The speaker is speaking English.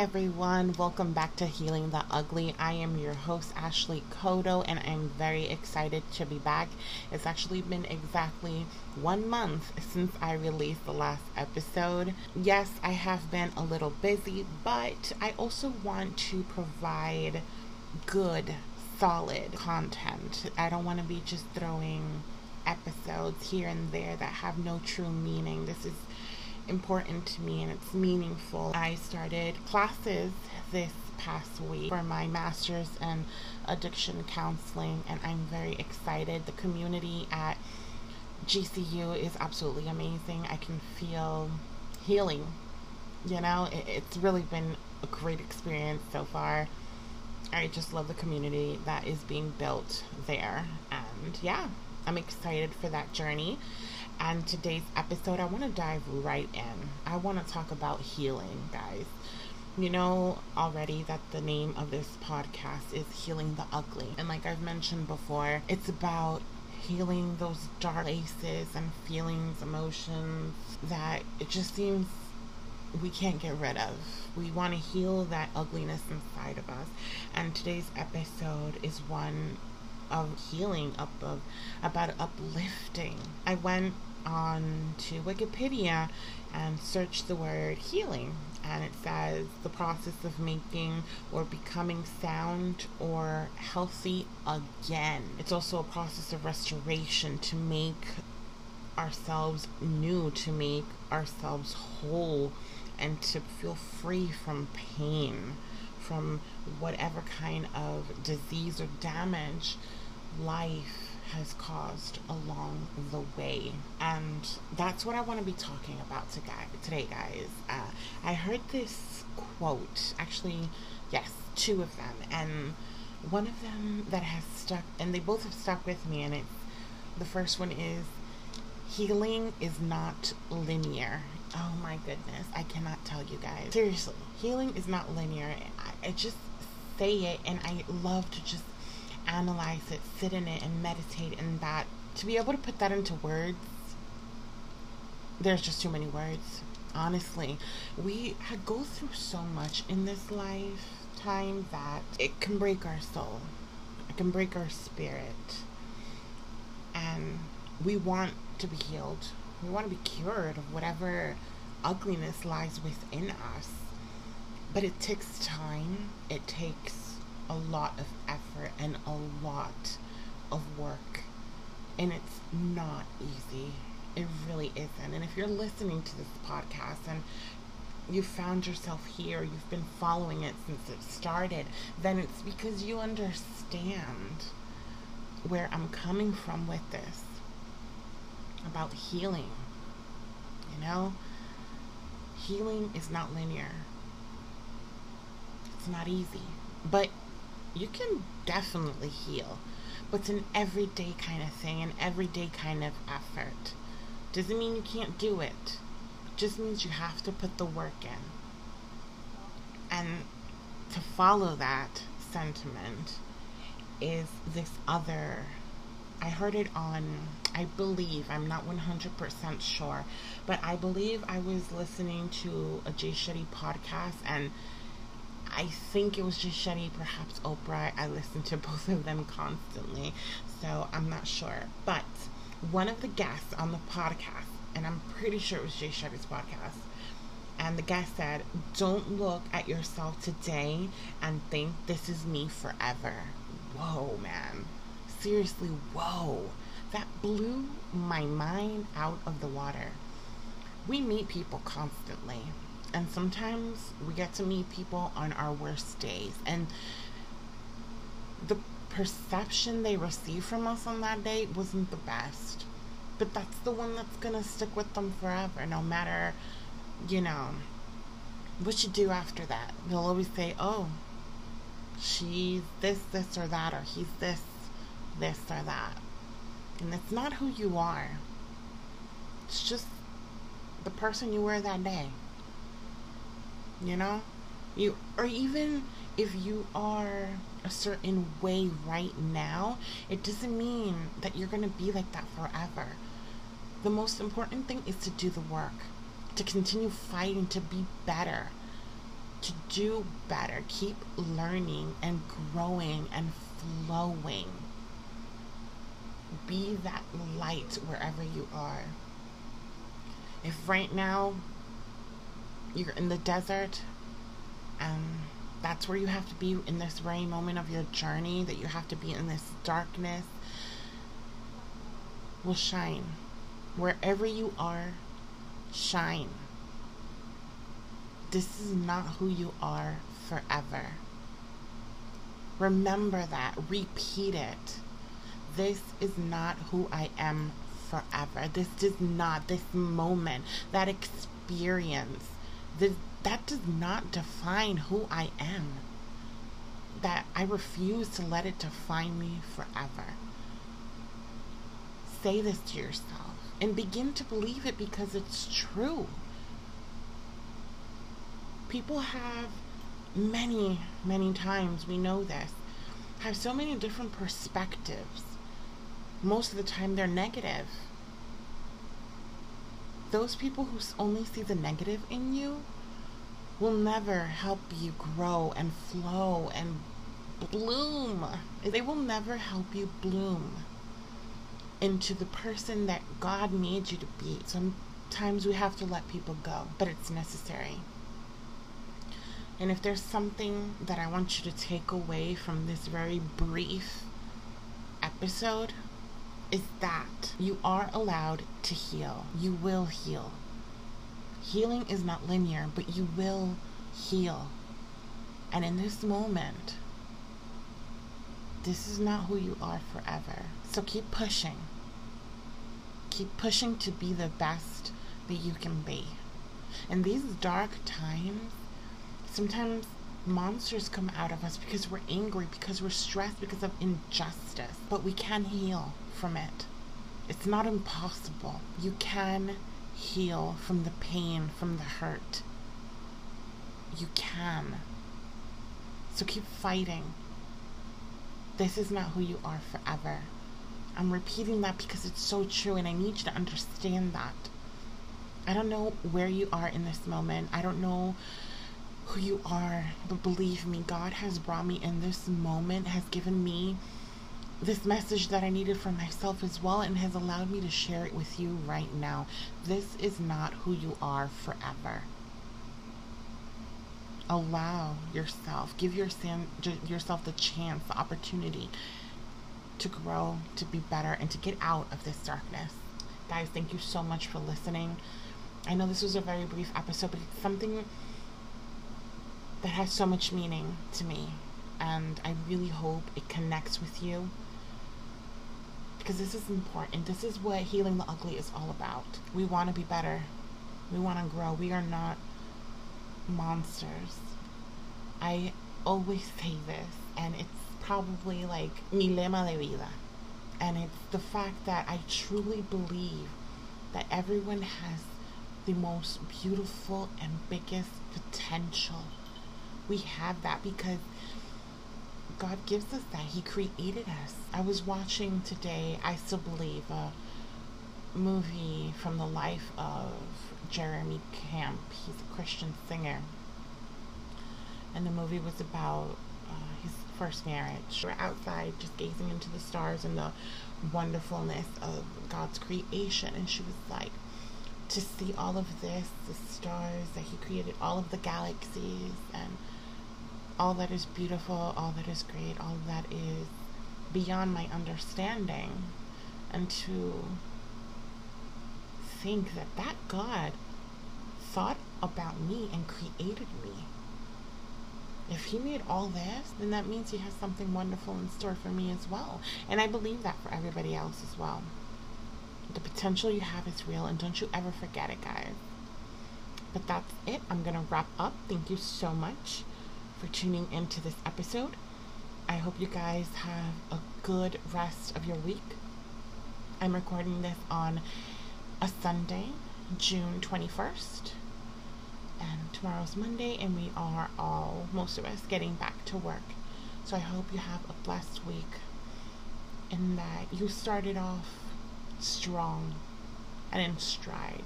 everyone, welcome back to Healing the Ugly. I am your host, Ashley Kodo, and I'm very excited to be back. It's actually been exactly one month since I released the last episode. Yes, I have been a little busy, but I also want to provide good, solid content. I don't want to be just throwing episodes here and there that have no true meaning. This is important to me and it's meaningful. I started classes this past week for my master's in addiction counseling and I'm very excited. The community at GCU is absolutely amazing. I can feel healing. You know, it, it's really been a great experience so far. I just love the community that is being built there. And yeah, I'm excited for that journey. And today's episode, I want to dive right in. I want to talk about healing, guys. You know already that the name of this podcast is Healing the Ugly. And like I've mentioned before, it's about healing those dark places and feelings, emotions that it just seems we can't get rid of. We want to heal that ugliness inside of us. And today's episode is one of healing, up of about uplifting. I went on to Wikipedia and searched the word healing. And it says the process of making or becoming sound or healthy again. It's also a process of restoration to make ourselves new, to make ourselves whole, and to feel free from pain, from whatever kind of disease or damage life has caused along the way. And that's what I want to be talking about today, guys. Uh, I heard this quote, actually, yes, two of them. And one of them that has stuck, and they both have stuck with me. And it's the first one is healing is not linear. Oh my goodness, I cannot tell you guys. Seriously, healing is not linear. I, I just say it, and I love to just analyze it, sit in it, and meditate in that. To be able to put that into words, there's just too many words. Honestly, we go through so much in this lifetime that it can break our soul, it can break our spirit, and we want to be healed. We want to be cured of whatever ugliness lies within us. But it takes time. It takes a lot of effort and a lot of work. And it's not easy. It really isn't. And if you're listening to this podcast and you found yourself here, you've been following it since it started, then it's because you understand where I'm coming from with this about healing. You know, healing is not linear, it's not easy, but you can definitely heal. But it's an everyday kind of thing, an everyday kind of effort. Doesn't mean you can't do it. it just means you have to put the work in. And to follow that sentiment is this other. I heard it on, I believe, I'm not 100% sure, but I believe I was listening to a Jay Shetty podcast and I think it was Jay Shetty, perhaps Oprah. I listen to both of them constantly, so I'm not sure. But one of the guests on the podcast, and I'm pretty sure it was Jay Shetty's podcast, and the guest said, Don't look at yourself today and think this is me forever. Whoa, man. Seriously, whoa. That blew my mind out of the water. We meet people constantly and sometimes we get to meet people on our worst days and the perception they receive from us on that day wasn't the best but that's the one that's gonna stick with them forever no matter you know what you do after that they'll always say oh she's this this or that or he's this this or that and it's not who you are it's just the person you were that day you know you or even if you are a certain way right now it doesn't mean that you're going to be like that forever the most important thing is to do the work to continue fighting to be better to do better. Keep learning and growing and flowing. Be that light wherever you are. If right now you're in the desert and that's where you have to be in this very moment of your journey, that you have to be in this darkness, will shine. Wherever you are, shine. This is not who you are forever. Remember that. Repeat it. This is not who I am forever. This does not, this moment, that experience, this, that does not define who I am. That I refuse to let it define me forever. Say this to yourself and begin to believe it because it's true. People have many, many times, we know this, have so many different perspectives. Most of the time, they're negative. Those people who only see the negative in you will never help you grow and flow and bloom. They will never help you bloom into the person that God made you to be. Sometimes we have to let people go, but it's necessary. And if there's something that I want you to take away from this very brief episode, is that you are allowed to heal. You will heal. Healing is not linear, but you will heal. And in this moment, this is not who you are forever. So keep pushing. Keep pushing to be the best that you can be. In these dark times, sometimes monsters come out of us because we're angry, because we're stressed, because of injustice. But we can heal from it. It's not impossible. You can heal from the pain, from the hurt. You can. So keep fighting. This is not who you are forever. I'm repeating that because it's so true and I need you to understand that. I don't know where you are in this moment. I don't know who you are, but believe me, God has brought me in this moment, has given me this message that I needed for myself as well, and has allowed me to share it with you right now. This is not who you are forever. Allow yourself, give your, yourself the chance, the opportunity to grow, to be better, and to get out of this darkness. Guys, thank you so much for listening. I know this was a very brief episode, but it's something that has so much meaning to me. And I really hope it connects with you. Because this is important. This is what Healing the Ugly is all about. We want to be better. We want to grow. We are not monsters. I always say this, and it's probably like mi lema de vida. And it's the fact that I truly believe that everyone has the most beautiful and biggest potential. We have that because God gives us that. He created us. I was watching today, I still believe, a movie from the life of Jeremy Camp. He's a Christian singer. And the movie was about uh, his first marriage. We're outside just gazing into the stars and the wonderfulness of God's creation. And she was like, to see all of this, the stars that He created, all of the galaxies, and all that is beautiful, all that is great, all that is beyond my understanding. And to think that that God thought about me and created me if he made all this, then that means he has something wonderful in store for me as well. And I believe that for everybody else as well. The potential you have is real, and don't you ever forget it, guys. But that's it. I'm going to wrap up. Thank you so much for tuning into this episode. I hope you guys have a good rest of your week. I'm recording this on a Sunday, June 21st and tomorrow's Monday, and we are all, most of us, getting back to work. So I hope you have a blessed week and that you started off strong and in stride.